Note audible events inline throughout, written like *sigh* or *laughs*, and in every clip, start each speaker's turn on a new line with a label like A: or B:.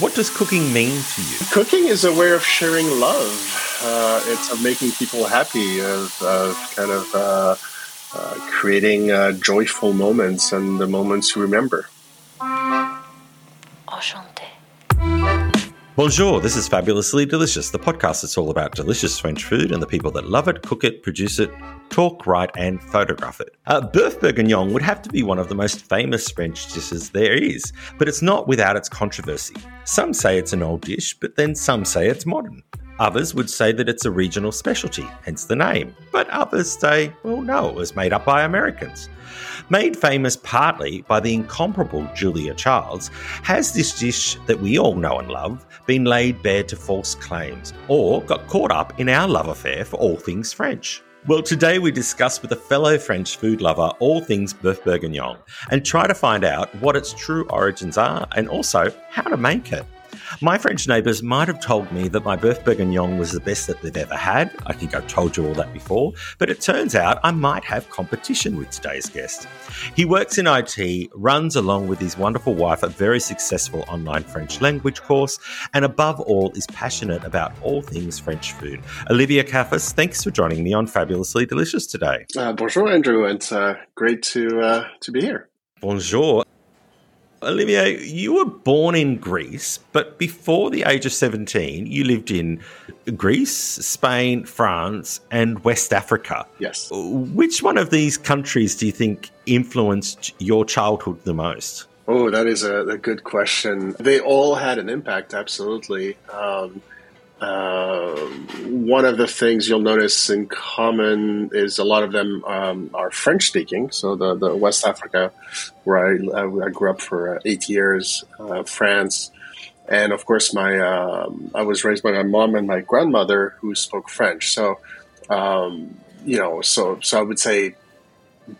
A: What does cooking mean to you?
B: Cooking is a way of sharing love. Uh, it's of making people happy, of, of kind of uh, uh, creating uh, joyful moments and the moments you remember.
A: Bonjour, this is Fabulously Delicious, the podcast that's all about delicious French food and the people that love it, cook it, produce it, talk, write, and photograph it. Uh, Boeuf bourguignon would have to be one of the most famous French dishes there is, but it's not without its controversy. Some say it's an old dish, but then some say it's modern. Others would say that it's a regional specialty, hence the name. But others say, well, no, it was made up by Americans. Made famous partly by the incomparable Julia Childs, has this dish that we all know and love been laid bare to false claims or got caught up in our love affair for all things French? Well, today we discuss with a fellow French food lover all things Boeuf bourguignon and try to find out what its true origins are and also how to make it. My French neighbours might have told me that my Boeuf bourguignon was the best that they've ever had. I think I've told you all that before, but it turns out I might have competition with today's guest. He works in IT, runs along with his wonderful wife a very successful online French language course, and above all is passionate about all things French food. Olivier Karfis, thanks for joining me on Fabulously Delicious today.
B: Uh, bonjour, Andrew. It's uh, great to uh, to be here.
A: Bonjour. Olivier, you were born in Greece, but before the age of 17, you lived in Greece, Spain, France, and West Africa.
B: Yes.
A: Which one of these countries do you think influenced your childhood the most?
B: Oh, that is a, a good question. They all had an impact, absolutely. Um, uh, one of the things you'll notice in common is a lot of them um, are French speaking. So the, the West Africa, where I, I grew up for uh, eight years, uh, France, and of course my um, I was raised by my mom and my grandmother who spoke French. So um, you know, so so I would say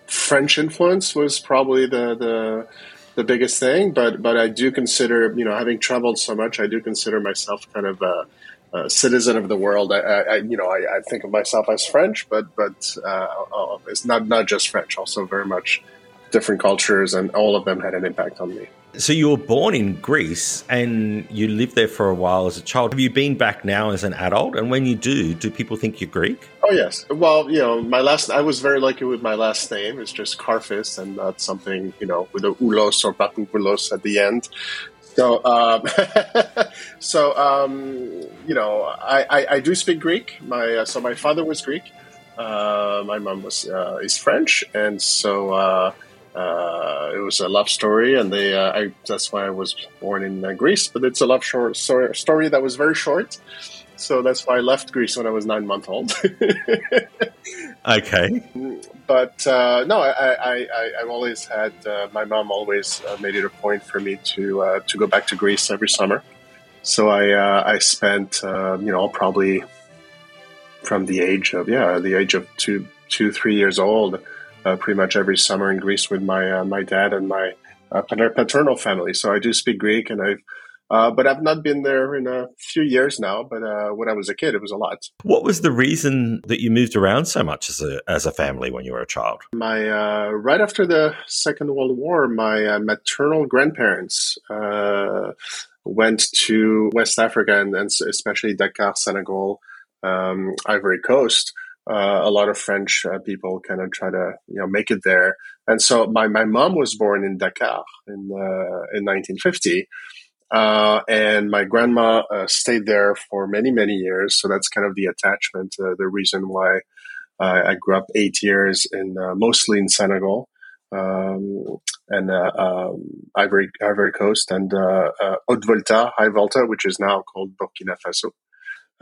B: French influence was probably the the the biggest thing. But but I do consider you know having traveled so much, I do consider myself kind of a uh, citizen of the world. I, I you know, I, I, think of myself as French, but but uh, uh, it's not not just French. Also, very much different cultures, and all of them had an impact on me.
A: So you were born in Greece, and you lived there for a while as a child. Have you been back now as an adult? And when you do, do people think you're Greek?
B: Oh yes. Well, you know, my last. I was very lucky with my last name. It's just Karfis, and not something you know with a ulos or papoulos at the end. So, um, *laughs* so um, you know, I, I, I, do speak Greek. My uh, so my father was Greek. Uh, my mom was uh, is French, and so uh, uh, it was a love story. And they uh, I, that's why I was born in Greece. But it's a love short story that was very short. So that's why I left Greece when I was nine months old. *laughs*
A: okay.
B: But uh, no, I, I, have always had uh, my mom always uh, made it a point for me to uh, to go back to Greece every summer. So I uh, I spent uh, you know probably from the age of yeah the age of two two three years old, pretty much every summer in Greece with my my dad and my paternal family. So I do speak Greek, and I've uh, but I've not been there in a few years now. But uh, when I was a kid, it was a lot.
A: What was the reason that you moved around so much as a as a family when you were a child?
B: My uh, right after the Second World War, my uh, maternal grandparents uh, went to West Africa and, and especially Dakar, Senegal, um, Ivory Coast. Uh, a lot of French uh, people kind of try to you know make it there, and so my, my mom was born in Dakar in uh, in 1950, uh, and my grandma uh, stayed there for many, many years. So that's kind of the attachment, uh, the reason why I grew up eight years in uh, mostly in Senegal um, and uh, um, Ivory, Ivory Coast and uh, Haute Volta, High Volta, which is now called Burkina Faso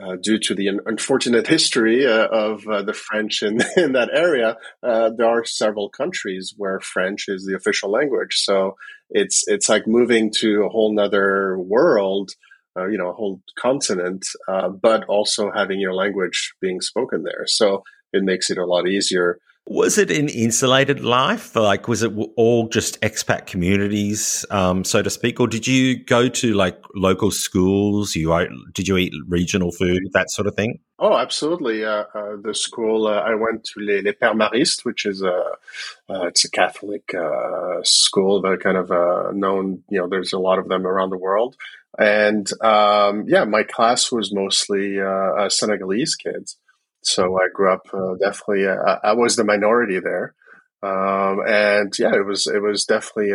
B: uh, due to the unfortunate history uh, of uh, the French in, *laughs* in that area, uh, there are several countries where French is the official language. So it's it's like moving to a whole nother world, uh, you know, a whole continent, but also having your language being spoken there. So it makes it a lot easier
A: was it an insulated life? Like, was it all just expat communities, um, so to speak, or did you go to like local schools? You did you eat regional food, that sort of thing?
B: Oh, absolutely. Uh, uh, the school uh, I went to Les, Les Pères Maristes, which is a uh, it's a Catholic uh, school, that kind of uh, known. You know, there's a lot of them around the world, and um, yeah, my class was mostly Senegalese kids. So I grew up definitely. I was the minority there, um, and yeah, it was it was definitely.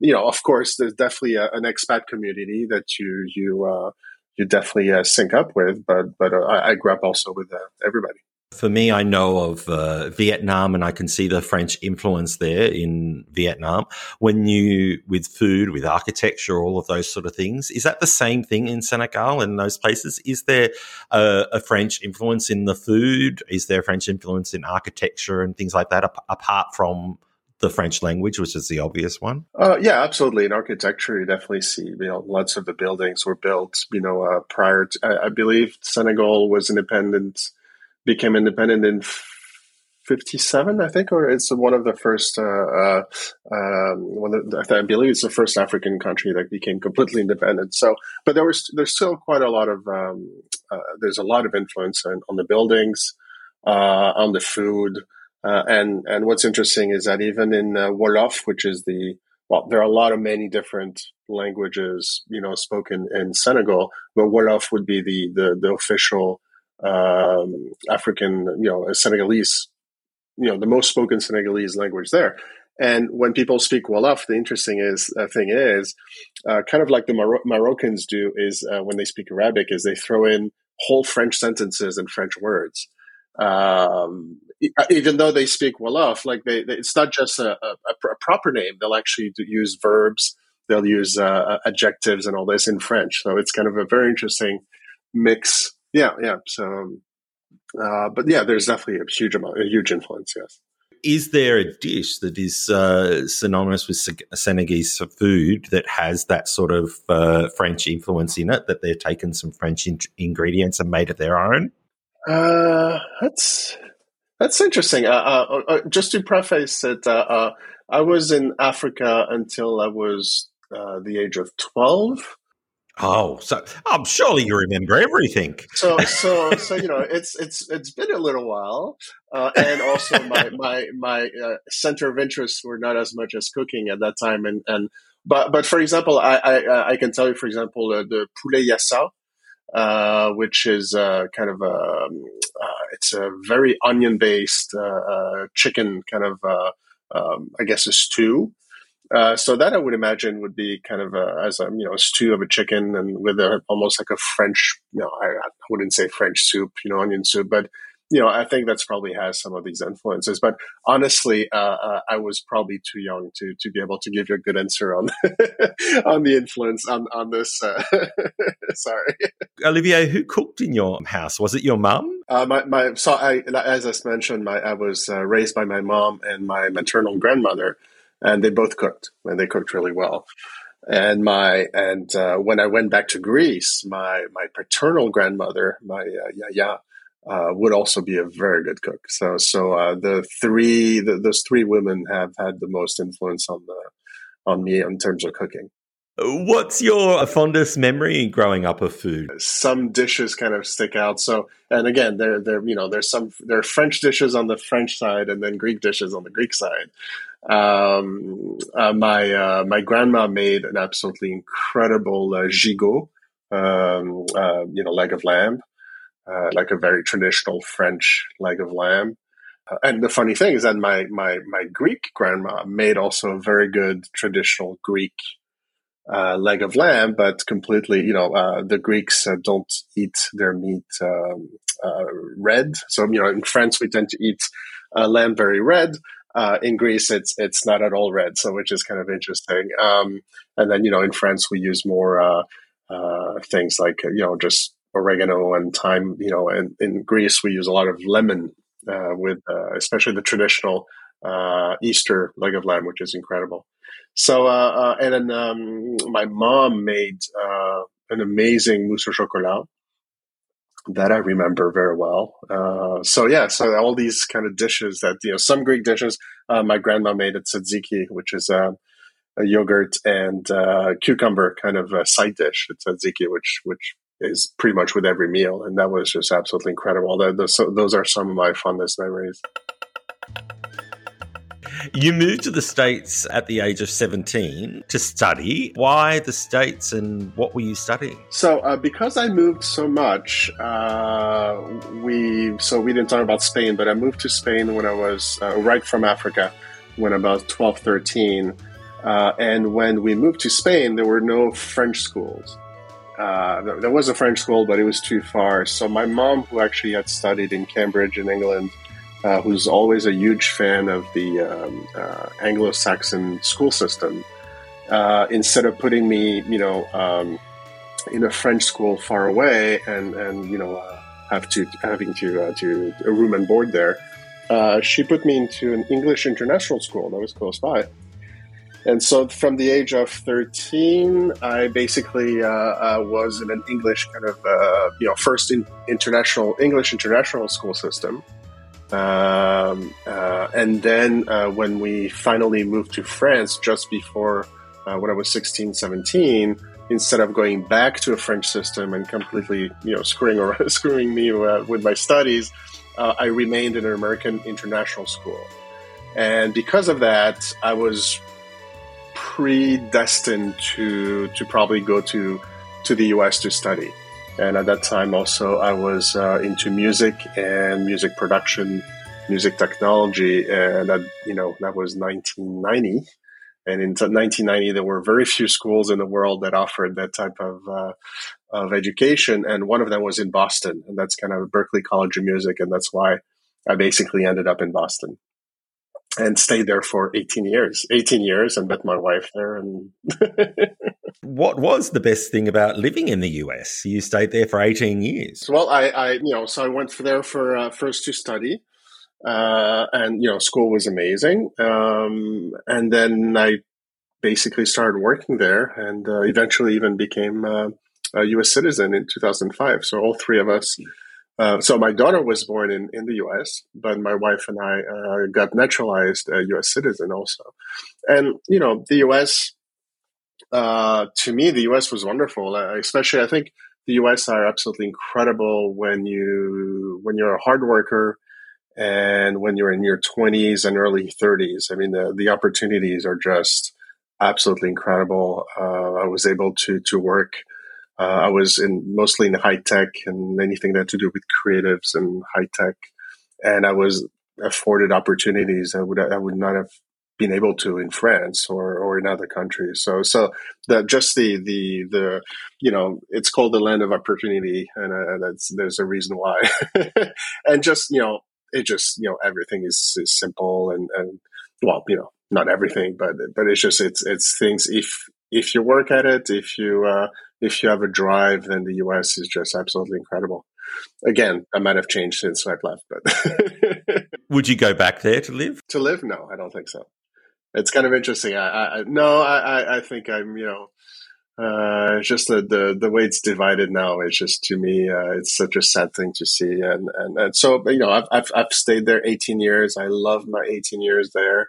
B: you know, of course, there's definitely a, an expat community that you you you definitely uh, sync up with. But but uh, I, I, grew up also with uh, everybody.
A: For me, I know of uh, Vietnam, and I can see the French influence there in Vietnam. When you with food, with architecture, all of those sort of things, is that the same thing in Senegal and those places? Is there a, a French influence in the food? Is there French influence in architecture and things like that, apart from the French language, which is the obvious one?
B: Uh, yeah, absolutely. In architecture, you definitely see, you know, lots of the buildings were built, you know, uh, prior to, I, I, believe Senegal was independent, became independent in 57, I think, or it's one of the first, uh, uh um, one of I believe it's the first African country that became completely independent. So, but there was, there's still quite a lot of, um, uh, there's a lot of influence on, on the buildings, uh, on the food, uh, and and what's interesting is that even in uh, Wolof, which is the well, there are a lot of many different languages, you know, spoken in Senegal, but Wolof would be the the, the official um, African, you know, Senegalese, you know, the most spoken Senegalese language there. And when people speak Wolof, the interesting is uh, thing is, uh, kind of like the Mar- Moroccans do, is uh, when they speak Arabic, is they throw in whole French sentences and French words um, even though they speak Wolof, like they, they it's not just a, a, a, proper name. They'll actually use verbs. They'll use uh, adjectives and all this in French. So it's kind of a very interesting mix. Yeah, yeah. So, um, uh, but yeah, there's definitely a huge amount, a huge influence. Yes.
A: Is there a dish that is uh, synonymous with Senegalese food that has that sort of uh, French influence in it? That they've taken some French in- ingredients and made it their own?
B: Uh, that's that's interesting. Uh, uh, uh, just to preface it, uh, uh, I was in Africa until I was uh, the age of twelve.
A: Oh, so I'm surely you remember everything.
B: So, so, so you know, it's it's it's been a little while, uh, and also my *laughs* my my uh, center of interest were not as much as cooking at that time, and and but but for example, I I, I can tell you, for example, uh, the poulet yassa, uh, which is uh, kind of a um, uh, it's a very onion based uh, uh, chicken kind of um, I guess a stew. So that I would imagine would be kind of a, as a you know a stew of a chicken and with a, almost like a French you know I, I wouldn't say French soup you know onion soup but you know, I think that's probably has some of these influences. But honestly, uh, uh, I was probably too young to to be able to give you a good answer on *laughs* on the influence on on this. Uh, *laughs* sorry,
A: Olivier, who cooked in your house? Was it your mum?
B: Uh, my my so I as I mentioned, my I was uh, raised by my mom and my maternal grandmother, and they both cooked, and they cooked really well and my and uh, when I went back to Greece, my my paternal grandmother, my uh, yaya, uh, would also be a very good cook. So, so uh, the three, the, those three women have had the most influence on the on me in terms of cooking.
A: What's your fondest memory growing up of food?
B: Some dishes kind of stick out. So, and again, there, there, you know, there's some there are French dishes on the French side, and then Greek dishes on the Greek side. Um, uh, my uh, my grandma made an absolutely incredible uh, gigot, um, uh, you know, leg of lamb uh, like a very traditional French leg of lamb. Uh, and the funny thing is that my, my, my Greek grandma made also a very good traditional Greek leg of lamb, but completely, you know, the Greeks don't eat their meat um, red. So, you know, in France, we tend to eat lamb very red. In Greece, it's it's not at all red, so which is kind of interesting. Um, and then, you know, in France, we use more things like, you know, just oregano and thyme. You know, and in Greece we use a lot of lemon uh, with, uh, especially the traditional uh, Easter leg of lamb, which is incredible. So, uh, uh, and then um, my mom made uh, an amazing mousse au chocolat that I remember very well. Uh, so yeah, so all these kind of dishes that you know, some Greek dishes. Uh, my grandma made at tzatziki, which is a yogurt and uh, cucumber kind of side dish at tzatziki, which which is pretty much with every meal, and that was just absolutely incredible. That, those, those are some of my fondest memories.
A: You moved to the States at the age of 17 to study. Why the States and what were you studying?
B: So, uh, because I moved so much, uh, we, so we didn't talk about Spain, but I moved to Spain when I was uh, right from Africa when was 12, 13. Uh, and when we moved to Spain, there were no French schools. Uh, there was a French school, but it was too far. So my mom, who actually had studied in Cambridge in England, uh, who's always a huge fan of the um, uh, Anglo-Saxon school system, uh, instead of putting me, you know, um, in a French school far away and and you know uh, have to having to uh, to a room and board there, uh, she put me into an English international school that was close by. And so, from the age of 13, I basically was in an English kind of, you know, first in international English international school system. Um, uh, and then uh, when we finally moved to France, just before uh, when I was 16, 17, instead of going back to a French system and completely, you know, screwing or *laughs* screwing me uh, with my studies, uh, I remained in an American international school. And because of that, I was predestined to to probably go to to the U.S. to study. And at that time, also, I was uh, into music and music production, music technology. And that, you know, that was 1990. And in 1990, there were very few schools in the world that offered that type of, uh, of education. And one of them was in Boston. And that's kind of Berklee College of Music. And that's why I basically ended up in Boston and stayed there for 18 years 18 years and met my wife there and *laughs*
A: what was the best thing about living in the us you stayed there for 18 years.
B: Well i, I you know so i went there for uh, first to study uh, and you know school was amazing um, and then i basically started working there and uh, eventually even became uh, a us citizen in 2005 so all three of us uh, so my daughter was born in, in the U.S., but my wife and I uh, got naturalized a U.S. citizen also. And you know, the U.S. Uh, to me, the U.S. was wonderful. Uh, especially, I think the U.S. are absolutely incredible when you when you're a hard worker and when you're in your 20s and early 30s. I mean, the the opportunities are just absolutely incredible. Uh, I was able to to work uh, I was in mostly in high tech and anything that had to do with creatives and high tech, and I was afforded opportunities I would I would not have been able to in France or, or in other countries. So so the just the the the you know it's called the land of opportunity, and uh, that's there's a reason why, *laughs* and just you know it just you know everything is, is simple and and well you know not everything but but it's just it's it's things if if you work at it if you uh, if you have a drive, then the US is just absolutely incredible. Again, I might have changed since I've left, but *laughs*
A: would you go back there to live?
B: To live? No, I don't think so. It's kind of interesting. I, I no, I, I think I'm, you know, uh, just the, the the way it's divided now. It's just to me, uh, it's such a sad thing to see. And and, and so you know, I've, I've, I've stayed there 18 years. I love my 18 years there.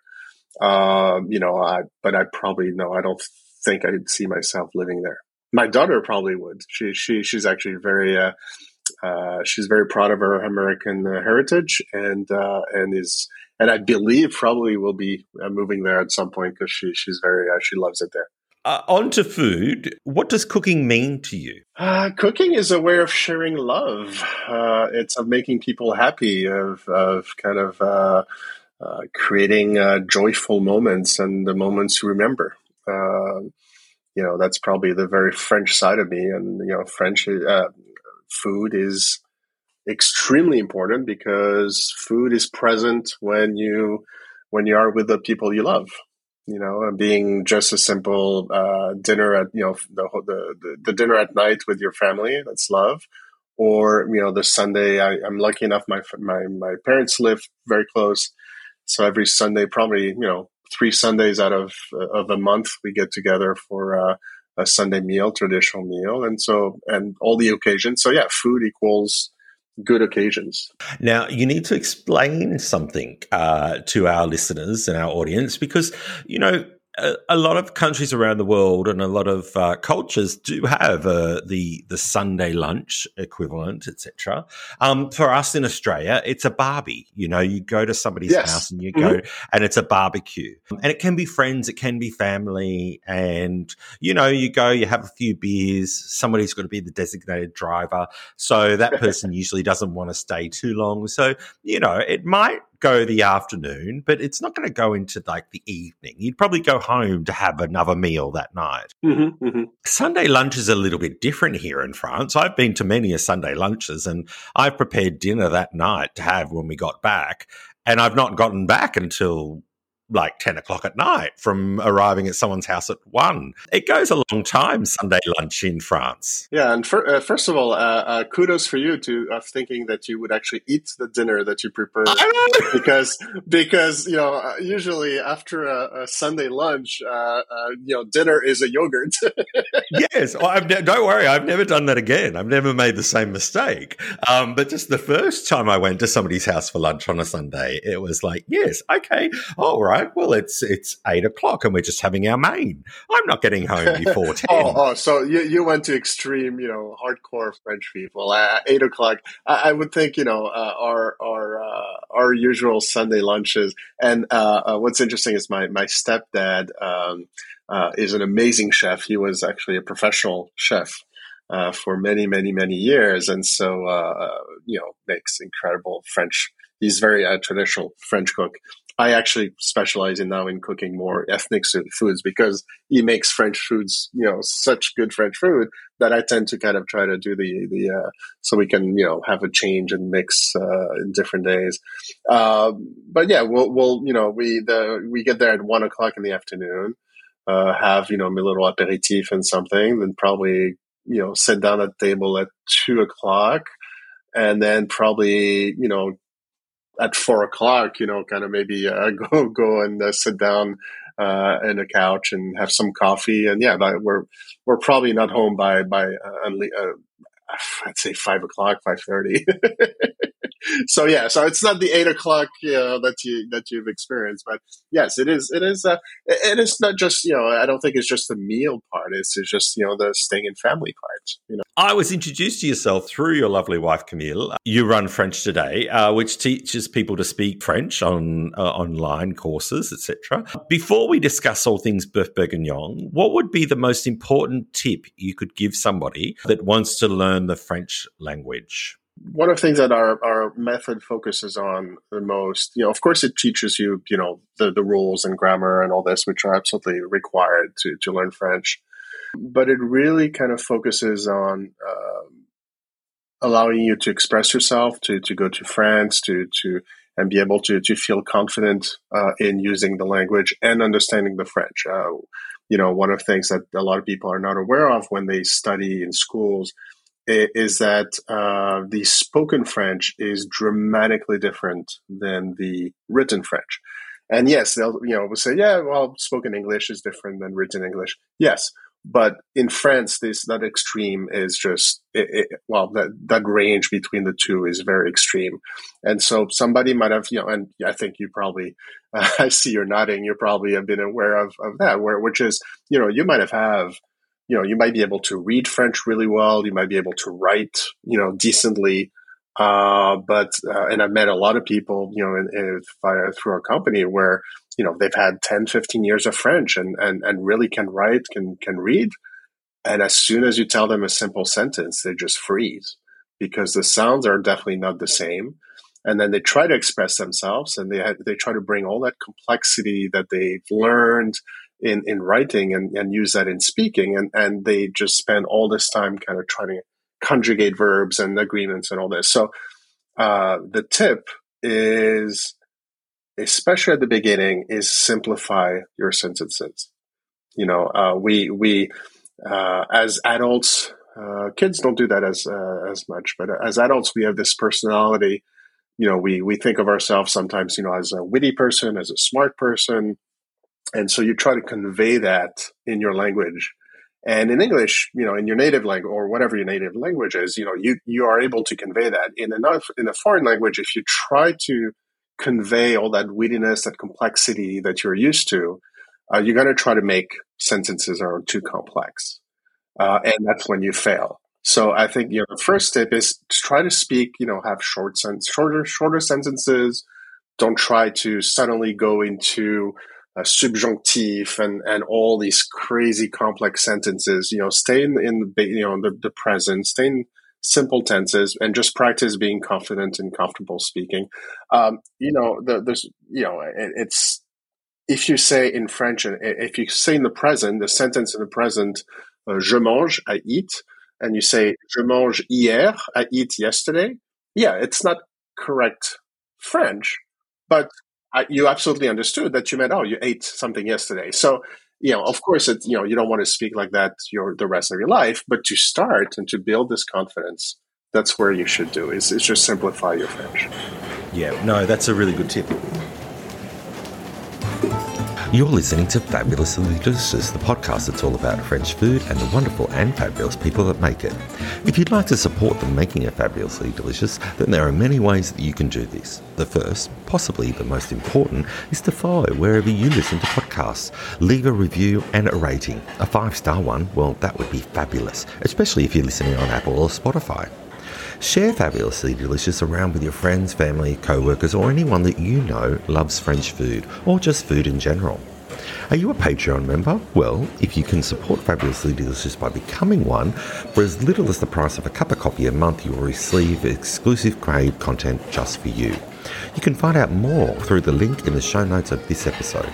B: Um, you know, I but I probably no, I don't think I'd see myself living there my daughter probably would. She she she's actually very uh, uh, she's very proud of her American uh, heritage and uh, and is and I believe probably will be uh, moving there at some point because she she's very uh, she loves it there.
A: Uh, on to food. What does cooking mean to you?
B: Uh, cooking is a way of sharing love. Uh, it's of making people happy, of, of kind of uh, creating joyful moments and the moments you remember you know that's probably the very *laughs* French side of me, and you know French uh, food is extremely important because food is present when you when you are with the people you love you know and being just a simple uh, dinner at you know the, the the dinner at night with your family that's love. Or you know the sunday I, i'm lucky enough my my my parents live very close. So every sunday probably you know three Sundays out of of a month we get together for uh, a Sunday meal, traditional meal, and so and all the occasions. So yeah, food equals good occasions.
A: Now you need to explain something uh, to our listeners and our audience because you know a, a, lot of countries around the world and a lot of uh, cultures do have uh, the the Sunday lunch equivalent, etc. Um, for us in Australia, it's a barbie. You know, you go to somebody's yes. house and you mm-hmm. go, and it's a barbecue, and it can be friends, it can be family, and you know, you go, you have a few beers. Somebody's going to be the designated driver, so that *laughs* person usually doesn't want to stay too long. So you know, it might go the afternoon, but it's not going to go into like the evening. You'd probably go home to have another meal that night. Mm-hmm, mm-hmm. Sunday lunch is a little bit different here in France. I've been to many a Sunday lunches and I've prepared dinner that night to have when we got back. And I've not gotten back until like 10 o'clock at night from arriving at someone's house at 1. It goes a long time, Sunday lunch in France.
B: Yeah, and for, uh, first of all, uh, uh, kudos for you to of thinking that you would actually eat the dinner that you prepare. *laughs* because, because you know, uh, usually after a, a Sunday lunch, uh, uh, you know, dinner is a yogurt. *laughs*
A: yes, well, ne- don't worry, I've never done that again. I've never made the same mistake. Um, but just the first time I went to somebody's house for lunch on a Sunday, it was like, yes, okay, all right right, well, it's it's eight o'clock and we're just having our main. I'm not getting home before *laughs* ten.
B: oh, oh, so you, you went to extreme, you know, hardcore French people at eight o'clock. I, I would think, you know, uh, our our uh, our usual Sunday lunches. And uh, uh what's interesting is my my stepdad um, uh, is an amazing chef. He was actually a professional chef. Uh, for many, many, many years, and so you know makes incredible French. He's very traditional French cook, I actually specialize in now in cooking more ethnic foods because he makes French foods, you know, such good French food that I tend to kind of try to do the the uh, so we can you know have a change and mix uh, in different days. Uh, but yeah, we'll we'll you know we the we get there at one o'clock in the afternoon, uh, have you know a little aperitif and something, then probably you know sit down at the table at two o'clock, and then probably you know at four o'clock, you know, kind of maybe uh, *laughs* go go and uh, sit down uh, in a couch and have some coffee. And yeah, we're we're probably not home by by uh, uh, I'd say five o'clock, five thirty. *laughs* so yeah, so it's not the eight o'clock you know, that you that you've experienced, but yes, it is. It is. Uh, it is not just you know. I don't think it's just the meal part. It's, it's just you know the staying in family part. You know.
A: I was introduced to yourself through your lovely wife Camille. You run French today, uh, which teaches people to speak French on uh, online courses, etc. Before we discuss all things Boeuf Bourguignon, what would be the most important tip you could give somebody that wants to learn the French language?
B: One of the things that our, our method focuses on the most, you know, of course, it teaches you, you know, the, the rules and grammar and all this, which are absolutely required to, to learn French. But it really kind of focuses on um, allowing you to express yourself, to, to go to France, to, to and be able to, to feel confident uh, in using the language and understanding the French. Uh, you know, one of the things that a lot of people are not aware of when they study in schools is that uh, the spoken French is dramatically different than the written French. And yes, they'll you know will say, yeah, well, spoken English is different than written English. Yes, but in France, this that extreme is just it, it, well, that that range between the two is very extreme. And so somebody might have you know, and I think you probably, uh, *laughs* I see you're nodding. You probably have been aware of of that, where which is you know you might have have you know, you might be able to read French really well. You might be able to write, you know, decently. Uh, but, uh, and I've met a lot of people, you know, in, in, through our company where, you know, they've had 10, 15 years of French and, and, and really can write, can, can read. And as soon as you tell them a simple sentence, they just freeze because the sounds are definitely not the same. And then they try to express themselves and they, they try to bring all that complexity that they've learned, in, in writing and, and use that in speaking. And, and they just spend all this time kind of trying to conjugate verbs and agreements and all this. So uh, the tip is, especially at the beginning, is simplify your sentences. You know, uh, we we uh, as adults, uh, kids don't do that as uh, as much, but as adults, we have this personality. You know, we we think of ourselves sometimes, you know, as a witty person, as a smart person, and so you try to convey that in your language. And in English, you know, in your native language or whatever your native language is, you know, you, you are able to convey that. In another, in a foreign language, if you try to convey all that wittiness, that complexity that you're used to, uh, you're going to try to make sentences that are too complex. Uh, and that's when you fail. So I think you know the first tip is to try to speak. You know, have short sentence, shorter, shorter sentences. Don't try to suddenly go into a subjunctive and and all these crazy complex sentences. You know, stay in in the you know the, the present. Stay in simple tenses and just practice being confident and comfortable speaking. Um, you know, the, there's you know it, it's if you say in French, if you say in the present, the sentence in the present, uh, je mange, I eat, and you say je mange hier, I eat yesterday. Yeah, it's not correct French, but I, you absolutely understood that you meant, oh, you ate something yesterday. So, you know, of course, it, you know, you don't want to speak like that your the rest of your life, but to start and to build this confidence, that's where you should do is, is just simplify your French.
A: Yeah, no, that's a really good tip. You're listening to Fabulously Delicious, the podcast that's all about French food and the wonderful and fabulous people that make it. If you'd like to support the making of Fabulously Delicious, then there are many ways that you can do this. The first, possibly the most important, is to follow wherever you listen to podcasts. Leave a review and a rating. A five star one, well, that would be fabulous, especially if you're listening on Apple or Spotify. Share Fabulously Delicious around with your friends, family, co workers, or anyone that you know loves French food, or just food in general. Are you a Patreon member? Well, if you can support Fabulously Delicious by becoming one, for as little as the price of a cup of coffee a month, you'll receive exclusive crave content just for you. You can find out more through the link in the show notes of this episode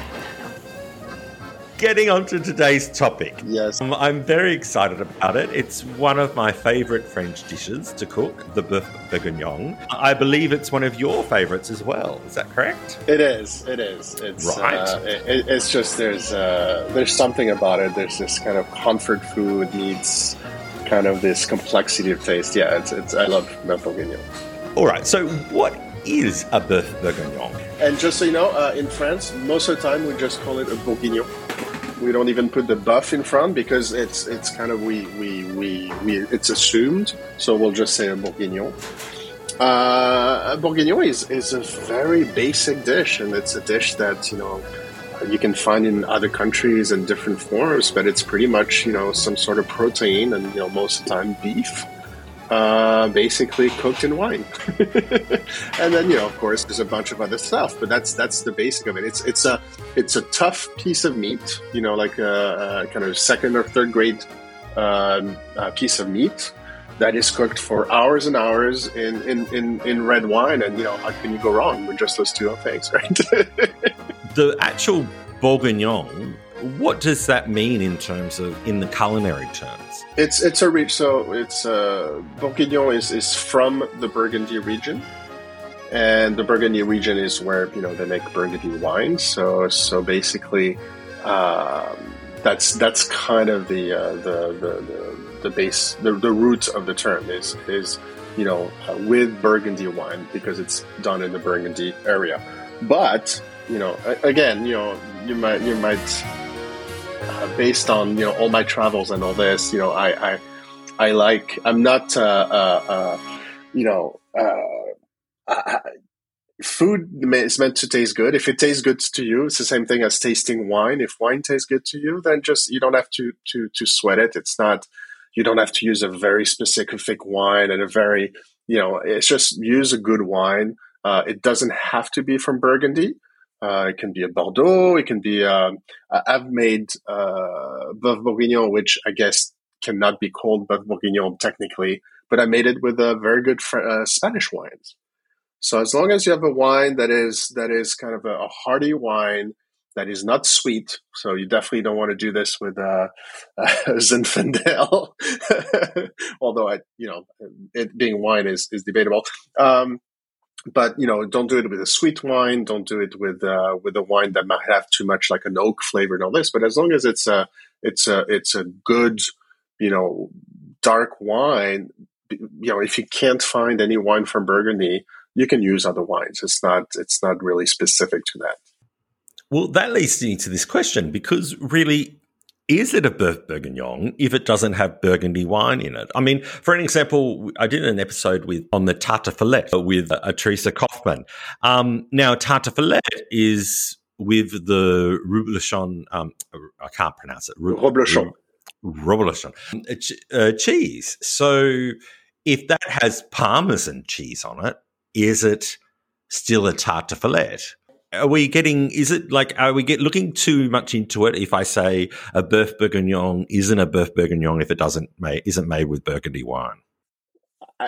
A: getting on to today's topic.
B: Yes.
A: Um, I'm very excited about it. It's one of my favorite French dishes to cook, the boeuf bourguignon. I believe it's one of your favorites as well. Is that correct?
B: It is. It is. It's right. Uh, it, it's just there's uh, there's something about it. There's this kind of comfort food needs kind of this complexity of taste. Yeah, it's, it's I love boeuf bourguignon.
A: All right. So what is a boeuf bourguignon?
B: And just so you know, uh, in France, most of the time we just call it a bourguignon. We don't even put the boeuf in front because it's it's kind of we we we, we it's assumed. So we'll just say a bourguignon. Uh, a bourguignon is, is a very basic dish, and it's a dish that you know you can find in other countries in different forms, but it's pretty much you know some sort of protein, and you know most of the time beef uh, basically cooked in wine. *laughs* and then you know, of course, there's a bunch of other stuff, but that's that's the basic of it. It's it's a it's a tough piece of meat, you know, like a, a kind of second or third grade um, uh, piece of meat that is cooked for hours and hours in, in, in, in red wine. And you know, how can you go wrong with just those two things, *laughs* right?
A: the actual bourguignon what does that mean in terms of in the culinary terms?
B: It's it's a reach. So it's uh, Bourguignon is is from the Burgundy region, and the Burgundy region is where you know they make Burgundy wine. So so basically, um, that's that's kind of the uh, the, the, the the base the, the root of the term is is you know uh, with Burgundy wine because it's done in the Burgundy area. But you know again you know you might you might uh, based on you know all my travels and all this, you know, I I, I like I'm not uh, uh, uh you know uh, food is meant to taste good. If it tastes good to you, it's the same thing as tasting wine. If wine tastes good to you, then just you don't have to to to sweat it. It's not you don't have to use a very specific wine and a very you know it's just use a good wine. Uh, it doesn't have to be from Burgundy. Uh, it can be a Bordeaux. It can be. Um, I've made uh, Boeuf Bourguignon, which I guess cannot be called Boeuf Bourguignon technically, but I made it with a very good uh, Spanish wines. So as long as you have a wine that is that is kind of a, a hearty wine that is not sweet, so you definitely don't want to do this with uh, *laughs* uh, Zinfandel, *laughs* although I, you know, it being wine is is debatable. Um, but you know, don't do it with a sweet wine. Don't do it with uh, with a wine that might have too much like an oak flavor and all this. But as long as it's a it's a it's a good you know dark wine, you know, if you can't find any wine from Burgundy, you can use other wines. It's not it's not really specific to that.
A: Well, that leads me to this question because really is it a Bourguignon if it doesn't have Burgundy wine in it? I mean, for an example, I did an episode with on the Tartiflette with uh, Teresa Kaufman. Um, now, Tartiflette is with the reblochon. Um, I can't pronounce it.
B: Reblochon.
A: Reblochon uh, uh, cheese. So if that has parmesan cheese on it, is it still a Tartiflette? Are we getting? Is it like? Are we get looking too much into it? If I say a boeuf bourguignon isn't a boeuf bourguignon if it doesn't made isn't made with Burgundy wine.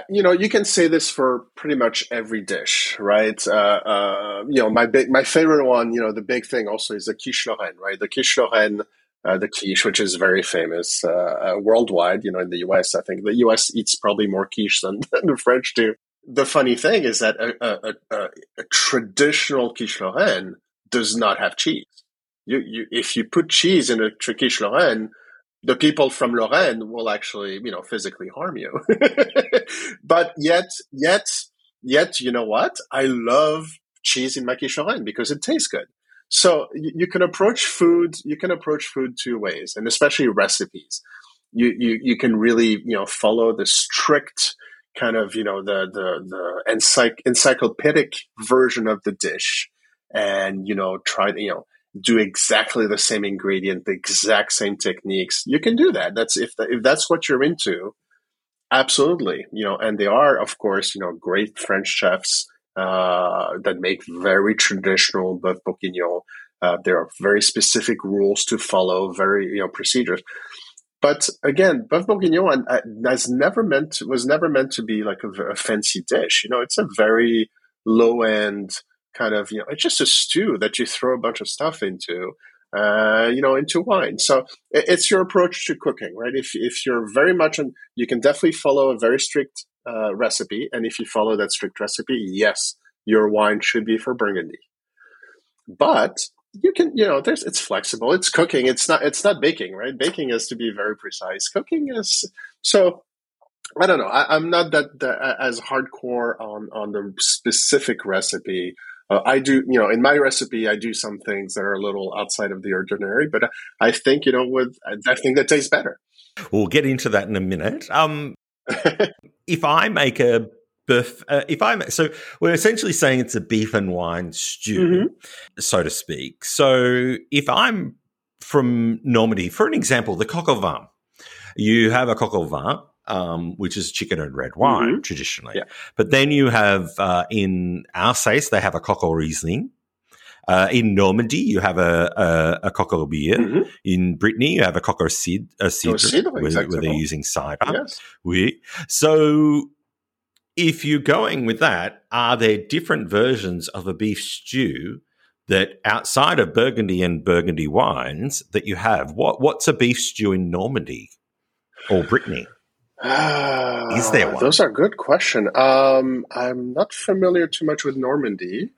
B: You know, you can say this for pretty much every dish, right? Uh, uh, you know, my big, my favorite one, you know, the big thing also is the quiche Lorraine, right? The quiche Lorraine, uh, the quiche, which is very famous uh, uh, worldwide. You know, in the U.S., I think the U.S. eats probably more quiche than, *laughs* than the French do the funny thing is that a, a, a, a traditional quiche Lorraine does not have cheese. You, you, if you put cheese in a quiche Lorraine, the people from Lorraine will actually, you know, physically harm you. *laughs* but yet, yet, yet, you know what? I love cheese in my quiche Lorraine because it tastes good. So you, you can approach food, you can approach food two ways, and especially recipes. You, you, you can really, you know, follow the strict, kind of you know the the the encycl- encyclopedic version of the dish and you know try to you know do exactly the same ingredient the exact same techniques. You can do that. That's if the, if that's what you're into absolutely you know and they are of course you know great french chefs uh, that make very traditional boeuf bourguignon. Uh, there are very specific rules to follow very you know procedures but again, Boeuf Bourguignon has never meant was never meant to be like a, a fancy dish. You know, it's a very low end kind of you know it's just a stew that you throw a bunch of stuff into. Uh, you know, into wine. So it's your approach to cooking, right? If if you're very much, on, you can definitely follow a very strict uh, recipe, and if you follow that strict recipe, yes, your wine should be for Burgundy. But you can you know there's it's flexible. It's cooking. It's not it's not baking right? Baking is to be very precise. Cooking is so i don't know. I, am not that, that, as hardcore on on the specific recipe. Uh, i do you know in my recipe i do some things that are a little outside of the ordinary but i think you know with i think that tastes better.
A: We'll get into that in a minute. Um *laughs* if i make a beef. Uh, if I'm so, we're essentially saying it's a beef and wine stew, mm-hmm. so to speak. So if I'm from Normandy, for an example, the coq au vin, you have a coq au vin. Um, which is chicken and red wine mm-hmm. traditionally, yeah. but then you have uh, in Alsace they have a coq au riesling, uh, in Normandy, you have a, a, a coq au bière. Mm-hmm. In Brittany, you have a coq au cidre, a cidre, cidre where, where, they're using cider. Yes. Oui. So if you're going with that, are there different versions of a beef stew that outside of Burgundy and Burgundy wines that you have? What what's a beef stew in Normandy or Brittany? Uh, Is there one?
B: Those are good question. Um, I'm not familiar too much with Normandy.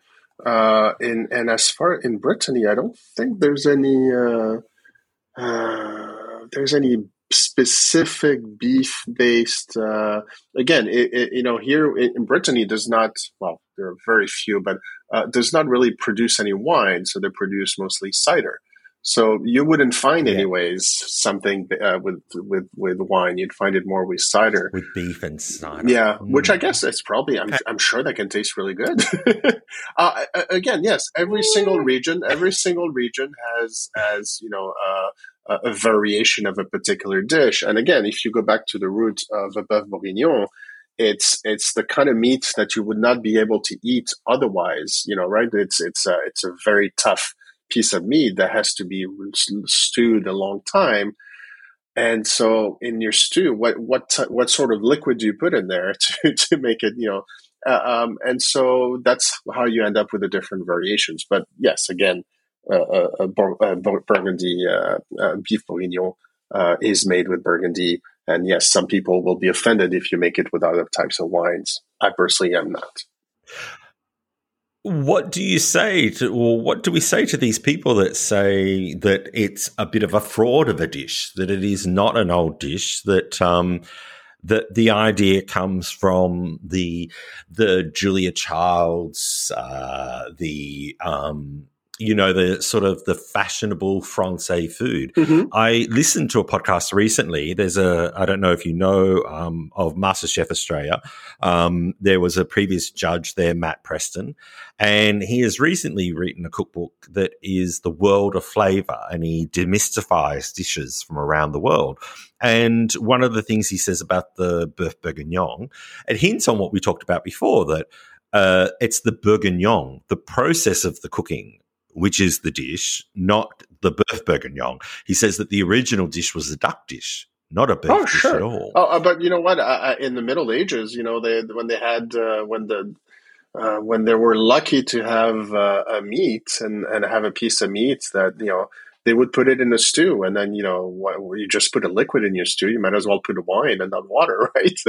B: Uh, in and as far in Brittany, I don't think there's any uh, uh there's any specific beef based uh, again it, it, you know here in brittany does not well there are very few but uh, does not really produce any wine so they produce mostly cider. So you wouldn't find yeah. anyways something uh, with with with wine. You'd find it more with cider.
A: With beef and cider.
B: Yeah mm. which i guess it's probably i'm, I'm sure that can taste really good. *laughs* Uh, again yes every single region every single region has as you know uh, a, a, variation of a particular dish. And again, if you go back to the root of a boeuf bourguignon, it's it's the kind of meat that you would not be able to eat otherwise. You know, right? It's it's a, it's a very tough piece of meat that has to be stewed a long time. And so, in your stew, what what what sort of liquid do you put in there *laughs* to to make it? You know, uh, um, and so that's how you end up with the different variations. But yes, again, a, Burgundy uh, uh, beef bourguignon uh, is made with Burgundy. And yes, some people will be offended if you make it with other types of wines. I personally am not.
A: What do you say to, or what do we say to these people that say that it's a bit of a fraud of a dish, that it is not an old dish, that um, that the idea comes from the the Julia Childs, uh, the um, you know, the sort of the fashionable Francais food. Mm-hmm. I listened to a podcast recently. There's a, I don't know if you know um, of MasterChef Australia. Um, there was a previous judge there, Matt Preston, and he has recently written a cookbook that is the world of flavor and he demystifies dishes from around the world. And one of the things he says about the boeuf bourguignon, it hints on what we talked about before that uh, it's the bourguignon, the process of the cooking which is the dish, not the boeuf bourguignon. He says that the original dish was a duck dish, not a beef oh, dish sure. at all.
B: Oh, uh, but you know what? Uh, in the Middle Ages, you know, they when they had uh, when the uh, when they were lucky to have uh, a meat and, and have a piece of meat that you know they would put it in a stew and then you know what, you just put a liquid in your stew you might as well put wine and not water *laughs* right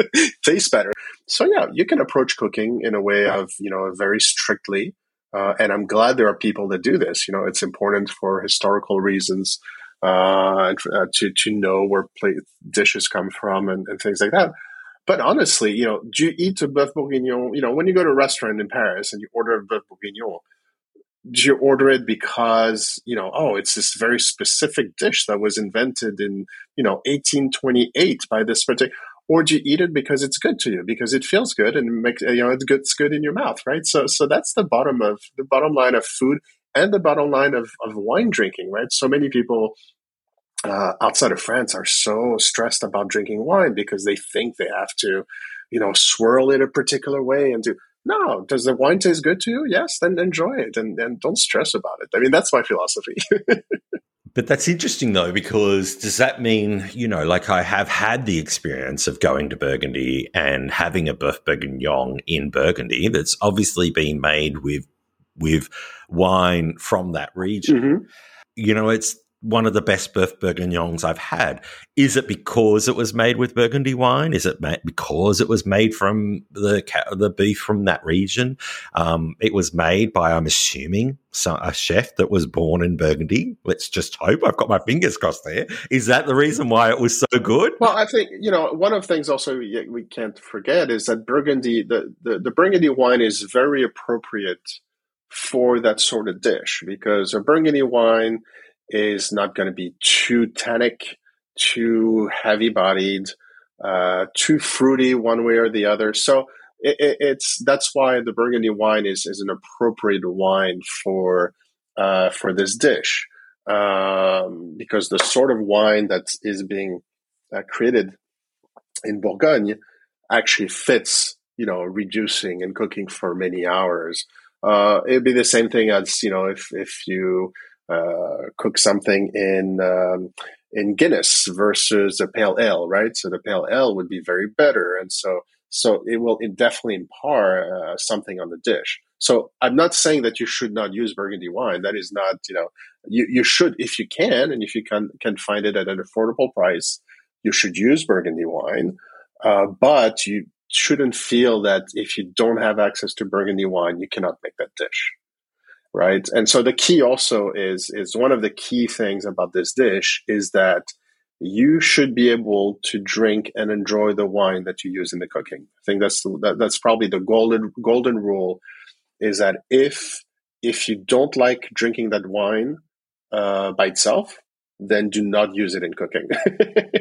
B: tastes better so yeah you can approach cooking in a way of you know very strictly uh, and I'm glad there are people that do this. You know, it's important for historical reasons uh, uh, to to know where plate dishes come from and, and, things like that. But honestly, you know, do you eat a boeuf bourguignon? You know, when you go to a restaurant in Paris and you order a boeuf bourguignon, do you order it because you know, oh, it's this very specific dish that was invented in you know 1828 by this particular or do you eat it because it's good to you because it feels good and makes you know it's good in your mouth right? So so that's the bottom of the bottom line of food and the bottom line of, of wine drinking right? So many people uh, outside of france are so stressed about drinking wine because they think they have to you know swirl it a particular way and do no does the wine taste good to you yes then enjoy it and, and don't stress about it i mean that's my philosophy *laughs*
A: But that's interesting though, because does that mean, you know, like I have had the experience of going to Burgundy and having a Boeuf Bourguignon in Burgundy that's obviously been made with with wine from that region. Mm-hmm. You know, it's one of the best Boeuf Bourguignons I've had. Is it because it was made with Burgundy wine? Is it because it was made from the the beef from that region? Um, it was made by, I'm assuming, a chef that was born in Burgundy. Let's just hope. I've got my fingers crossed there. Is that the reason why it was so good?
B: Well, I think you know one of the things also we can't forget is that Burgundy, the, the, the Burgundy wine is very appropriate for that sort of dish because a Burgundy wine is not going to be too tannic, too heavy bodied, uh, too fruity one way or the other. So it, it, it's that's why the Burgundy wine is is an appropriate wine for uh, for this dish um, because the sort of wine that is being uh, created in Bourgogne actually fits you know reducing and cooking for many hours. Uh, it'd be the same thing as you know if if you uh, cook something in um, in Guinness versus a pale ale, right? So the pale ale would be very better, and so so it will definitely impart uh, something on the dish. So I'm not saying that you should not use Burgundy wine. That is not, you know, you, you should if you can, and if you can can find it at an affordable price, you should use Burgundy wine. Uh, but you shouldn't feel that if you don't have access to Burgundy wine, you cannot make that dish right? And so the key also is is one of the key things about this dish is that you should be able to drink and enjoy the wine that you use in the cooking. I think that's that, that's probably the golden golden rule is that if if you don't like drinking that wine uh, by itself, then do not use it in cooking,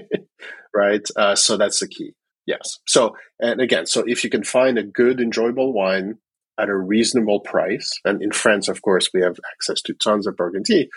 B: *laughs* right? Uh, so that's the key. Yes. So and again, so if you can find a good enjoyable wine at a reasonable price. And in France, of course, we have access to tons of Burgundy.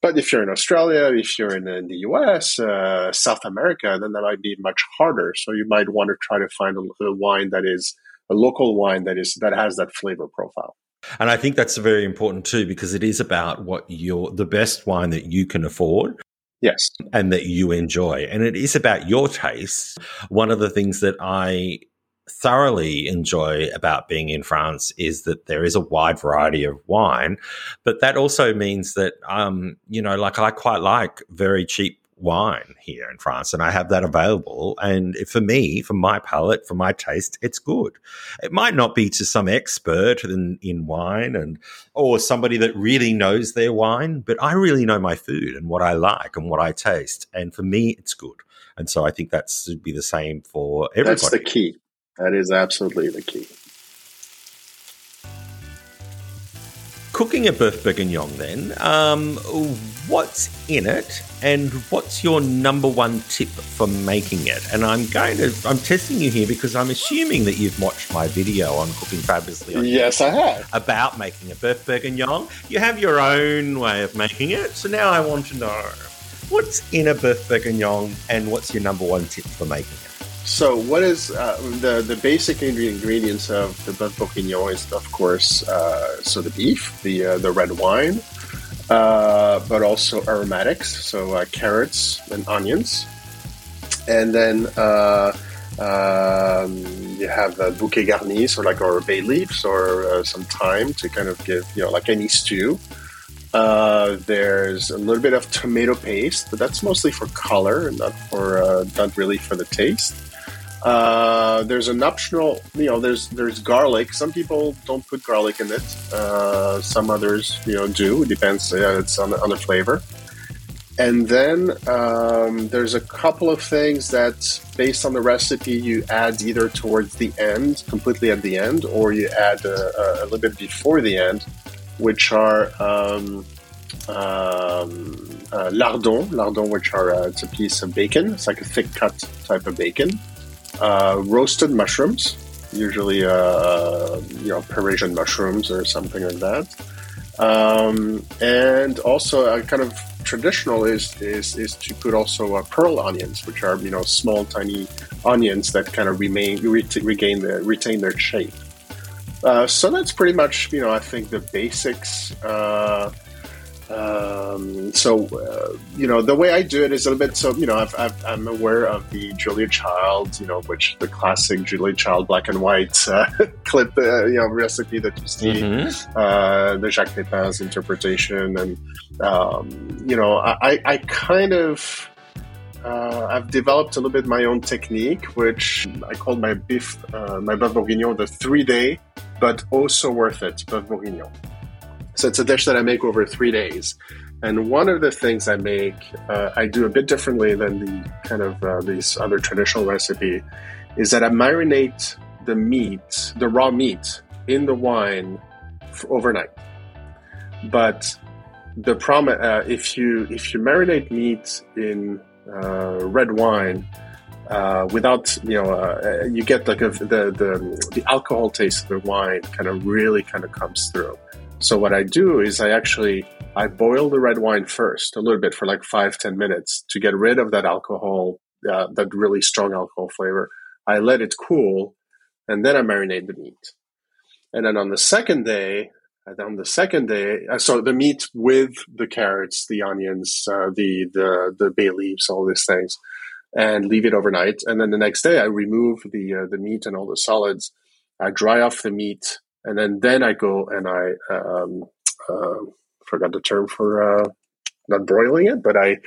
B: But if you're in Australia, if you're in, in the US, uh, South America, then that might be much harder. So you might want to try to find a, a wine that is a local wine that is that has that flavor profile.
A: And I think that's very important too, because it is about what you're the best wine that you can afford.
B: Yes.
A: And that you enjoy. And it is about your taste. One of the things that I thoroughly enjoy about being in France is that there is a wide variety of wine, but that also means that um, you know, like I quite like very cheap wine here in France, and I have that available. And for me, for my palate, for my taste, it's good. It might not be to some expert in, in wine and or somebody that really knows their wine, but I really know my food and what I like and what I taste, and for me, it's good. And so I think that should be the same for everybody.
B: That's the key. That is absolutely the key.
A: cooking a boeuf bourguignon, then, um, what's in it, and what's your number one tip for making it? And I'm going to, I'm testing you here because I'm assuming that you've watched my video on cooking fabulously. On
B: yes, I have
A: about making a boeuf bourguignon. You have your own way of making it, so now I want to know what's in a boeuf bourguignon, and what's your number one tip for making it.
B: So, what is uh, the the basic ingredients of the boeuf bourguignon? Is of course uh, so the beef, the uh, the red wine, uh, but also aromatics, so uh, carrots and onions, and then uh, um, you have a bouquet garni, so like or bay leaves or some thyme to kind of give you know like any stew. Uh, there's a little bit of tomato paste, but that's mostly for color, not for uh, not really for the taste. Uh, there's an optional, you know, there's there's garlic. Some people don't put garlic in it. Uh, some others, you know, do. It depends. it's on the, on the flavor. And then um, there's a couple of things that, based on the recipe, you add either towards the end, completely at the end, or you add a, a little bit before the end, which are um, um, uh, lardons, lardons, which are uh, it's a piece of bacon. It's like a thick cut type of bacon uh, roasted mushrooms, usually uh, uh, you know Parisian mushrooms or something like that. Um, and also a kind of traditional is is, is to put also uh, pearl onions, which are you know small tiny onions that kind of remain re- regain the retain their shape. Uh, so that's pretty much you know I think the basics. Uh, um, so, uh, you know, the way I do it is a little bit so, you know, i am aware of the Julia Child, you know, which the classic Julia Child black and white uh, *laughs* clip, uh, you know, recipe that you see, mm-hmm. uh, the Jacques Pepin's interpretation. And, um, you know, I, I kind of. Uh, I've developed a little bit my own technique, which I call my beef, uh, my boeuf bourguignon, the three day, but also worth it boeuf bourguignon. So it's a dish that I make over three days. And one of the things I make, uh, I do a bit differently than the kind of uh, these other traditional recipe, is that I marinate the meat, the raw meat, in the wine overnight. But the problem, uh, if you if you marinate meat in uh, red wine uh, without you know, uh, you get like a, the the the alcohol taste of the wine kind of really kind of comes through. So what I do is I actually I boil the red wine first a little bit for like five ten minutes to get rid of that alcohol, uh, that really strong alcohol flavor. I let it cool, and then I marinate the meat. And then on the second day, on the second day, uh, so the meat with the carrots, the onions, uh, the the the bay leaves, all these things, and leave it overnight. And then the next day, I remove the uh, the meat and all the solids. I dry off the meat and then then I go and I um, uh, forgot the term for uh, not broiling it, but I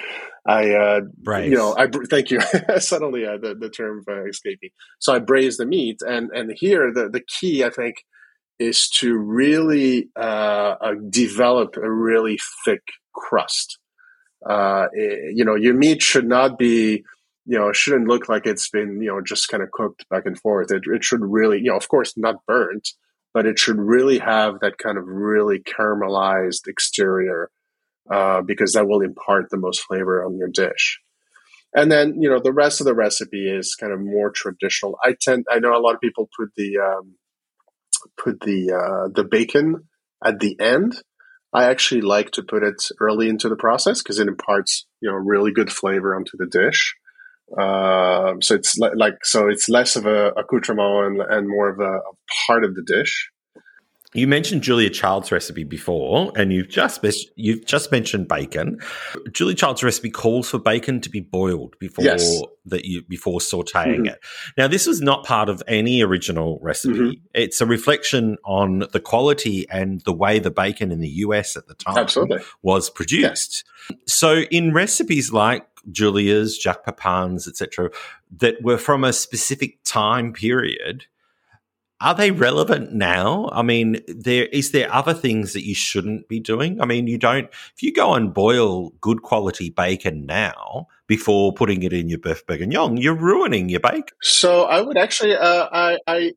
B: I uh, you know I thank you *laughs* suddenly uh, the the term uh, escaped me. So I braise the meat, and and here the the key I think is to really uh, uh develop a really thick crust. Uh, it, you know, your meat should not be you know, it shouldn't look like it's been, you know, just kind of cooked back and forth. It, it should really, you know, of course, not burnt, but it should really have that kind of really caramelized exterior uh, because that will impart the most flavor on your dish. And then you know the rest of the recipe is kind of more traditional. I tend I know a lot of people put the um, put the uh, the bacon at the end. I actually like to put it early into the process because it imparts you know really good flavor onto the dish. Uh, so it's le- like so it's less of a accoutrement and, and more of a, a, part of the dish.
A: You mentioned Julia Child's recipe before, and you've just you've just mentioned bacon. Julia Child's recipe calls for bacon to be boiled before yes. that you before sautéing mm-hmm. it. Now, this was not part of any original recipe. Mm-hmm. It's a reflection on the quality and the way the bacon in the US at the time
B: Absolutely.
A: was produced. Yeah. So, in recipes like Julia's, Jacques Pepin's, etc., that were from a specific time period. Are they relevant now? I mean, there is there other things that you shouldn't be doing? I mean, you don't if you go and boil good quality bacon now before putting it in your boeuf bourguignon, you're ruining your bacon.
B: So I would actually, uh, I, I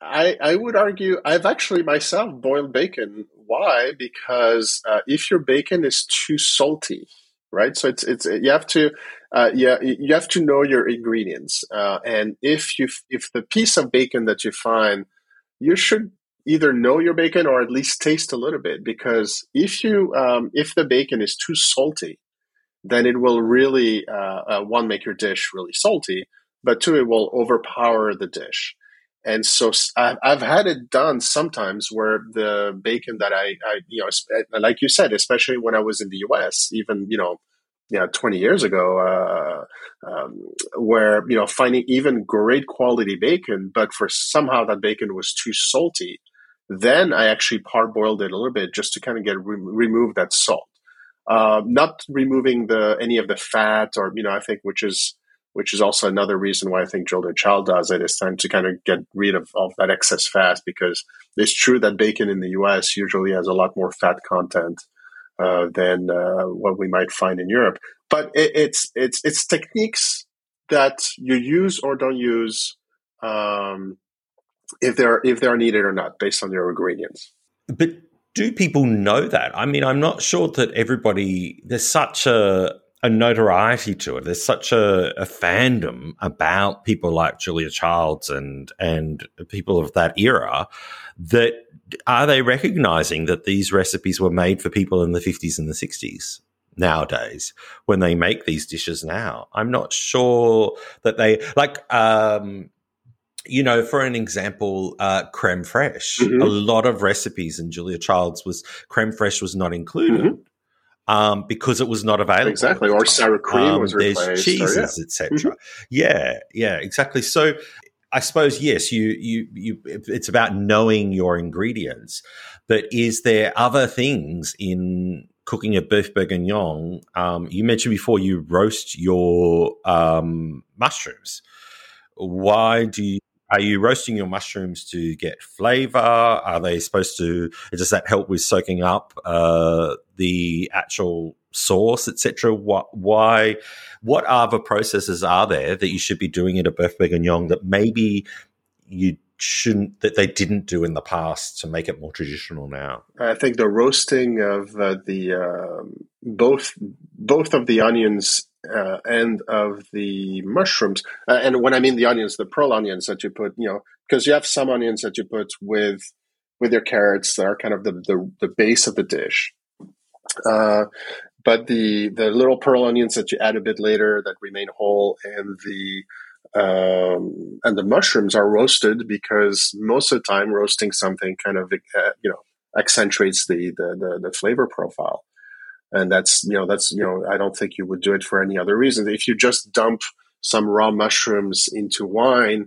B: I, I would argue I've actually myself boiled bacon. Why? Because uh, if your bacon is too salty, right? So it's it's you have to uh, yeah you have to know your ingredients, uh, and if you if the piece of bacon that you find, you should either know your bacon or at least taste a little bit because if you um, if the bacon is too salty, then it will really uh, uh, one make your dish really salty, but two it will overpower the dish. And so I've had it done sometimes where the bacon that I, I, you know, like you said, especially when I was in the U.S., even you know, yeah, 20 years ago, uh, um, where you know finding even great quality bacon, but for somehow that bacon was too salty, then I actually parboiled it a little bit just to kind of get re- remove that salt, uh, not removing the any of the fat or you know I think which is which is also another reason why I think Julia Child does it is time to kind of get rid of, of that excess fat because it's true that bacon in the U.S. usually has a lot more fat content uh, than uh, what we might find in Europe. But it, it's it's it's techniques that you use or don't use um, if they're if they're needed or not based on your ingredients.
A: But do people know that? I mean, I'm not sure that everybody. There's such a a notoriety to it. There's such a, a, fandom about people like Julia Childs and and people of that era that are they recognizing that these recipes were made for people in the 50s and the 60s nowadays when they make these dishes now? I'm not sure that they like um you know, for an example, uh, creme fraiche. Mm-hmm. A lot of recipes in Julia Childs was creme fraiche was not included. Mm-hmm um, because it was not available.
B: Exactly, or sour cream um, was replaced.
A: There's cheeses, yeah. etc. Mm-hmm. Yeah, yeah, exactly. So I suppose yes, you you you. It's about knowing your ingredients, but is there other things in cooking a beef bourguignon? Um, you mentioned before you roast your um, mushrooms. Why do you are you roasting your mushrooms to get flavor? Are they supposed to? Does that help with soaking up uh, the actual sauce, etc.? What? Why? What other processes are there that you should be doing at a beef bourguignon that maybe you shouldn't that they didn't do in the past to make it more traditional now?
B: I think the roasting of uh, the uh, both both of the onions uh, and of the mushrooms. Uh, and when I mean the onions, the pearl onions that you put, you know, because you have some onions that you put with with your carrots that are kind of the the, the base of the dish. But the the little pearl onions that you add a bit later that remain whole, and the um, and the mushrooms are roasted because most of the time roasting something kind of uh, you know accentuates the, the the, the flavor profile and that's you know that's you know I don't think you would do it for any other reason. If you just dump some raw mushrooms into wine,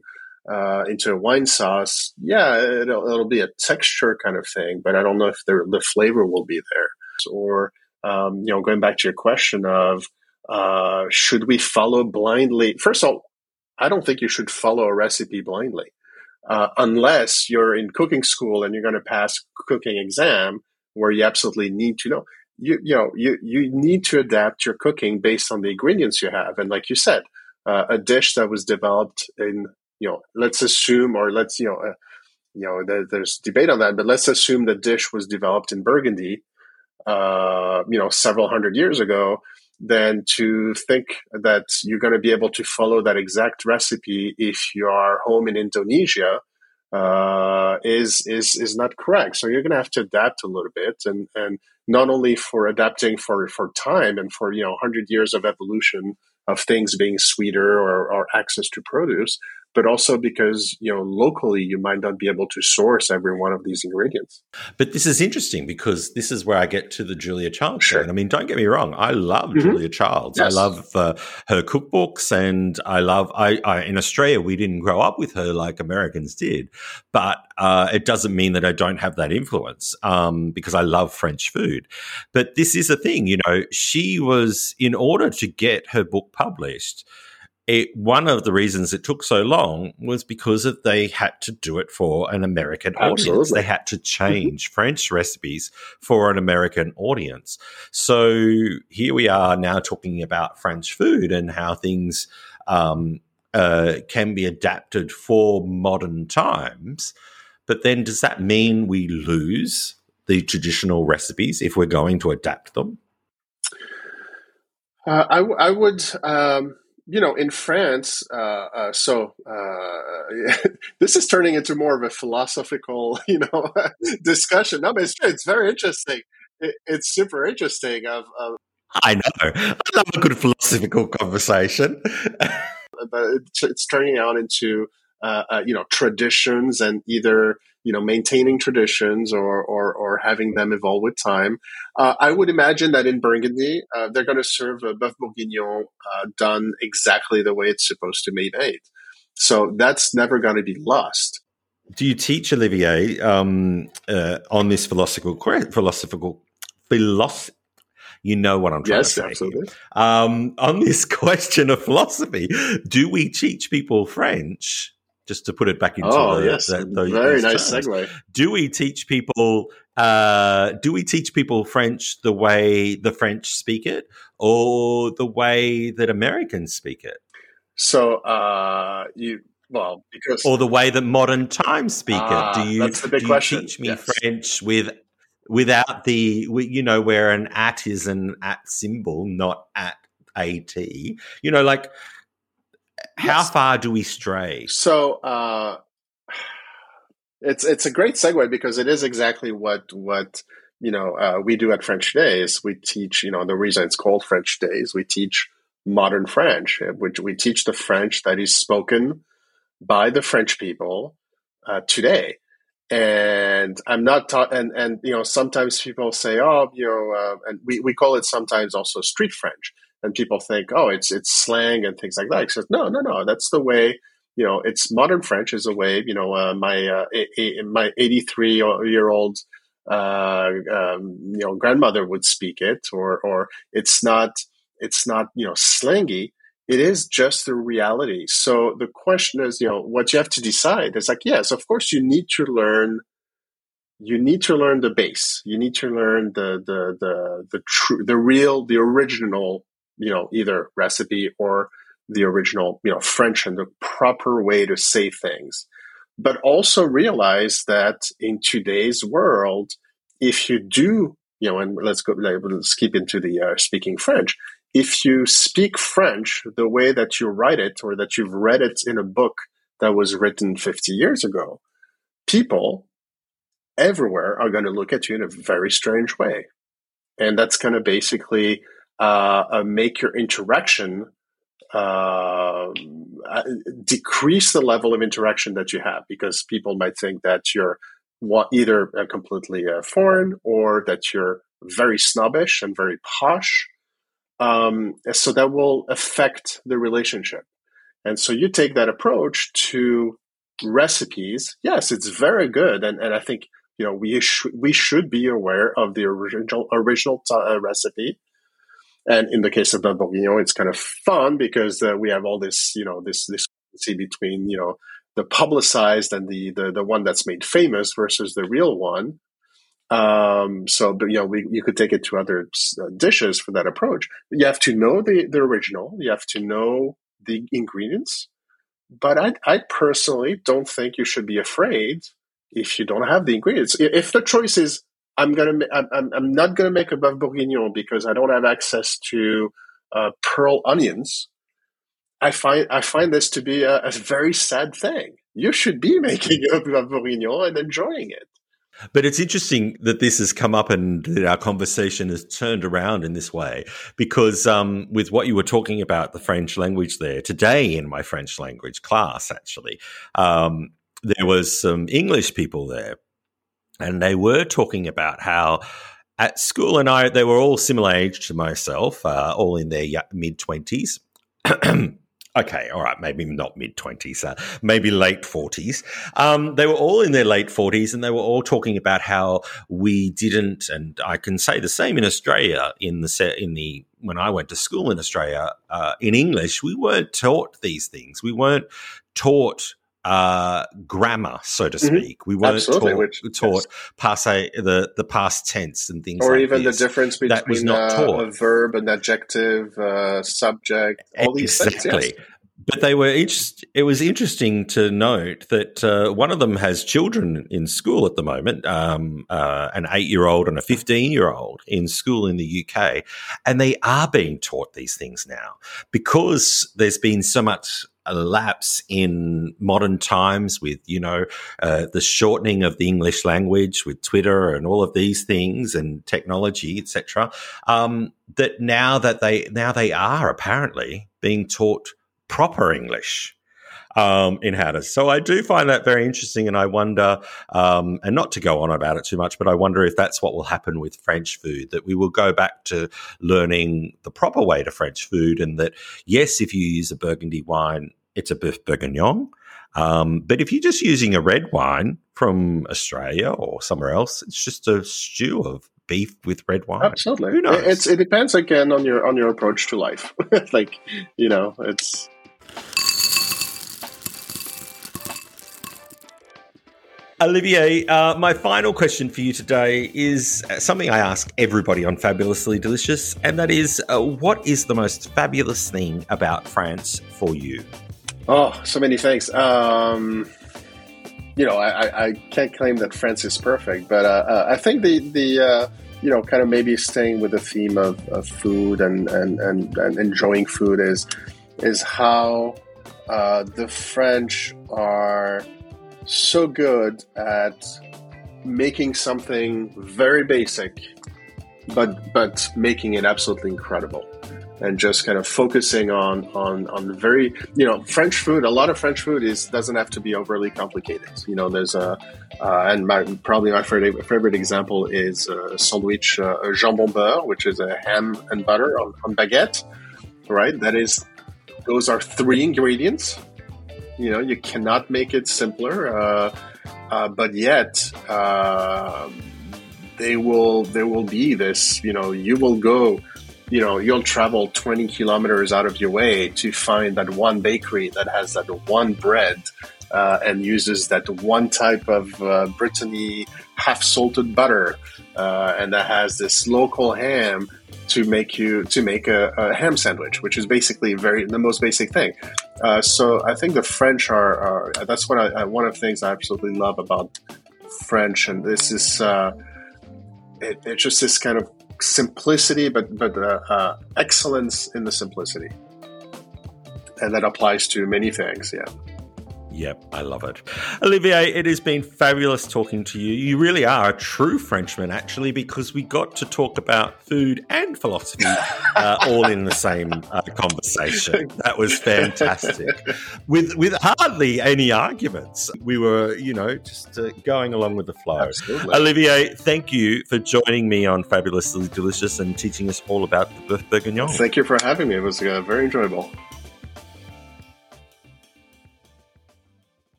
B: uh, into a wine sauce, yeah, it'll, it'll be a texture kind of thing, but I don't know if the the flavor will be there. Or um, you know, going back to your question of uh, should we follow blindly? First of all, I don't think you should follow a recipe blindly. Uh, unless you're in cooking school and you're going to pass cooking exam where you absolutely need to know you you know you you need to adapt your cooking based on the ingredients you have and like you said uh, a dish that was developed in you know let's assume or let's you know uh, you know there, there's debate on that but let's assume the dish was developed in burgundy uh, you know several hundred years ago than to think that you're going to be able to follow that exact recipe if you are home in indonesia uh, is is is not correct. So you're going to have to adapt a little bit, and and not only for adapting for for time and for you know hundred years of evolution of things being sweeter or, or access to produce, but also because you know locally you might not be able to source every one of these ingredients.
A: But this is interesting because this is where I get to the Julia Child Sure. I mean, don't get me wrong, I love mm-hmm. Julia Childs. Yes. I love uh, her cookbooks, and I love. I, I, in Australia we didn't grow up with her like Americans did, but uh, it doesn't mean that I don't have that influence um, because I love French food. But this is a thing, you know. She was in order to get her book published it, one of the reasons it took so long was because of they had to do it for an American Absolutely. audience. They had to change French recipes for an American audience. So here we are now talking about French food and how things um, uh, can be adapted for modern times. But then, does that mean we lose the traditional recipes if we're going to adapt them?
B: Uh, I, I would, um, you know, in France, uh, uh, so uh, *laughs* this is turning into more of a philosophical, *laughs* you know, *laughs* discussion. No, but it's, it's very interesting. It, it's super interesting. Of, of
A: I know, I love a good philosophical conversation.
B: but it's, it's turning out into uh, uh, you know traditions and either you know maintaining traditions or or, or having them evolve with time. Uh, I would imagine that in Burgundy uh, they're going to serve a bœuf bourguignon uh, done exactly the way it's supposed to be made. So that's never going to be lost.
A: Do you teach Olivier um, uh, on this philosophical philosophical philosophy? You know what I'm trying yes, to say. Absolutely. Um, on this *laughs* question of philosophy, do we teach people French? Just to put it back into
B: oh, the, yes. the, the very nice terms. segue.
A: Do we teach people? Uh, do we teach people French the way the French speak it, or the way that Americans speak it?
B: So, uh, you well because
A: or the way that modern times speak it. Do ah, you,
B: that's the big
A: do
B: question.
A: you teach me yes. French with without the you know where an at is an at symbol not at at you know like how yes. far do we stray
B: so uh it's it's a great segue because it is exactly what what you know uh, we do at French Today we teach you know the reason it's called French Today we teach modern french which we teach the french that is spoken by the french people uh, today and I'm not taught. And and you know, sometimes people say, oh, you know, uh, and we, we call it sometimes also street French, and people think, oh, it's it's slang and things like that. He Says, no, no, no, that's the way. You know, it's modern French is a way. You know, uh, my uh, a, a, my 83 year old uh, um, you know grandmother would speak it, or or it's not it's not you know slangy it is just the reality. So the question is, you know, what you have to decide is like, yes, of course, you need to learn. You need to learn the base. You need to learn the the the the true, the real, the original, you know, either recipe or the original, you know, French and the proper way to say things. But also realize that in today's world, if you do, you know, and let's go, let's keep into the uh, speaking French if you speak French the way that you write it or that you've read it in a book that was written 50 years ago, people everywhere are going to look at you in a very strange way. And that's going to basically uh, uh, make your interaction uh, uh, decrease the level of interaction that you have because people might think that you're either completely uh, foreign or that you're very snobbish and very posh um, so that will affect the relationship. And so you take that approach to recipes. Yes, it's very good, and, and I think you know we sh- we should be aware of the original original t- uh, recipe. And in the case of the bourguignon, it's kind of fun because uh, we have all this you know this this between you know the publicized and the, the the one that's made famous versus the real one. Um, so, you know, we, you could take it to other uh, dishes for that approach. You have to know the, the original. You have to know the ingredients. But I, I personally don't think you should be afraid if you don't have the ingredients. If the choice is, I'm gonna, I'm, I'm not gonna make a bœuf bourguignon because I don't have access to uh, pearl onions. I find I find this to be a, a very sad thing. You should be *laughs* making a bœuf bourguignon and enjoying it.
A: But it's interesting that this has come up and that our conversation has turned around in this way because um, with what you were talking about, the French language there, today in my French language class, actually, um, there was some English people there and they were talking about how at school and I, they were all similar age to myself, uh, all in their mid 20s. *clears throat* okay, all right, maybe not mid 20s, uh, maybe late 40s. Um, they were all in their late 40s and they were all talking about how we didn't, and I can say the same in Australia, in the, set, in the, when I went to school in Australia, uh, in English, we weren't taught these things. We weren't taught uh, grammar, so to mm-hmm. speak. Mm-hmm. We weren't Absolutely, taught, which, taught yes. the, the past tense and things
B: or
A: like
B: even
A: this.
B: the difference between that was not uh, taught. a verb, an adjective, uh, subject, all these
A: exactly.
B: things. Yes.
A: but they were each. It was interesting to note that uh, one of them has children in school at the moment, um, uh, an eight-year-old and a fifteen-year-old in school in the UK, and they are being taught these things now because there's been so much a lapse in modern times with you know uh, the shortening of the English language with Twitter and all of these things and technology etc. Um, that now that they now they are apparently being taught proper English um, in Hatters. So I do find that very interesting, and I wonder, um, and not to go on about it too much, but I wonder if that's what will happen with French food, that we will go back to learning the proper way to French food, and that yes, if you use a Burgundy wine, it's a Boeuf Bourguignon. Um, but if you're just using a red wine from Australia or somewhere else, it's just a stew of beef with red wine.
B: Absolutely. Who knows? It's, it depends again on your on your approach to life. *laughs* like you know, it's
A: Olivier, uh, my final question for you today is something I ask everybody on Fabulously Delicious, and that is uh, what is the most fabulous thing about France for you?
B: Oh, so many things. Um, you know, I, I, can't claim that France is perfect, but uh, uh, I think the, the uh, you know, kind of maybe staying with the theme of, of food and, and, and, and, enjoying food is, is how uh, the French are so good at making something very basic, but but making it absolutely incredible, and just kind of focusing on on on very you know French food. A lot of French food is doesn't have to be overly complicated. You know, there's a uh, and my, probably my favorite, favorite example is a sandwich uh, jambon beurre, which is a ham and butter on, on baguette. Right, that is those are three ingredients you know, you cannot make it simpler, uh, uh, but yet uh, they will. There will be this. You know, you will go. You know, you'll travel 20 kilometers out of your way to find that one bakery that has that one bread uh, and uses that one type of uh, Brittany half salted butter, uh, and that has this local ham to make you to make a, a ham sandwich, which is basically very the most basic thing. Uh, so I think the French are, are that's what I, one of the things I absolutely love about French, and this is uh, it, it's just this kind of simplicity, but but uh, uh excellence in the simplicity, and that applies to many things. Yeah.
A: Yep, I love it. Olivier, it has been fabulous talking to you. You really are a true Frenchman, actually, because we got to talk about food and philosophy uh, all in the same uh, conversation. That was fantastic. With with hardly any arguments, we were, you know, just uh, going along with the flow.
B: Absolutely.
A: Olivier, thank you for joining me on Fabulously Delicious and teaching us all about the Boeuf Bourguignon.
B: Thank you for having me. It was uh, very enjoyable.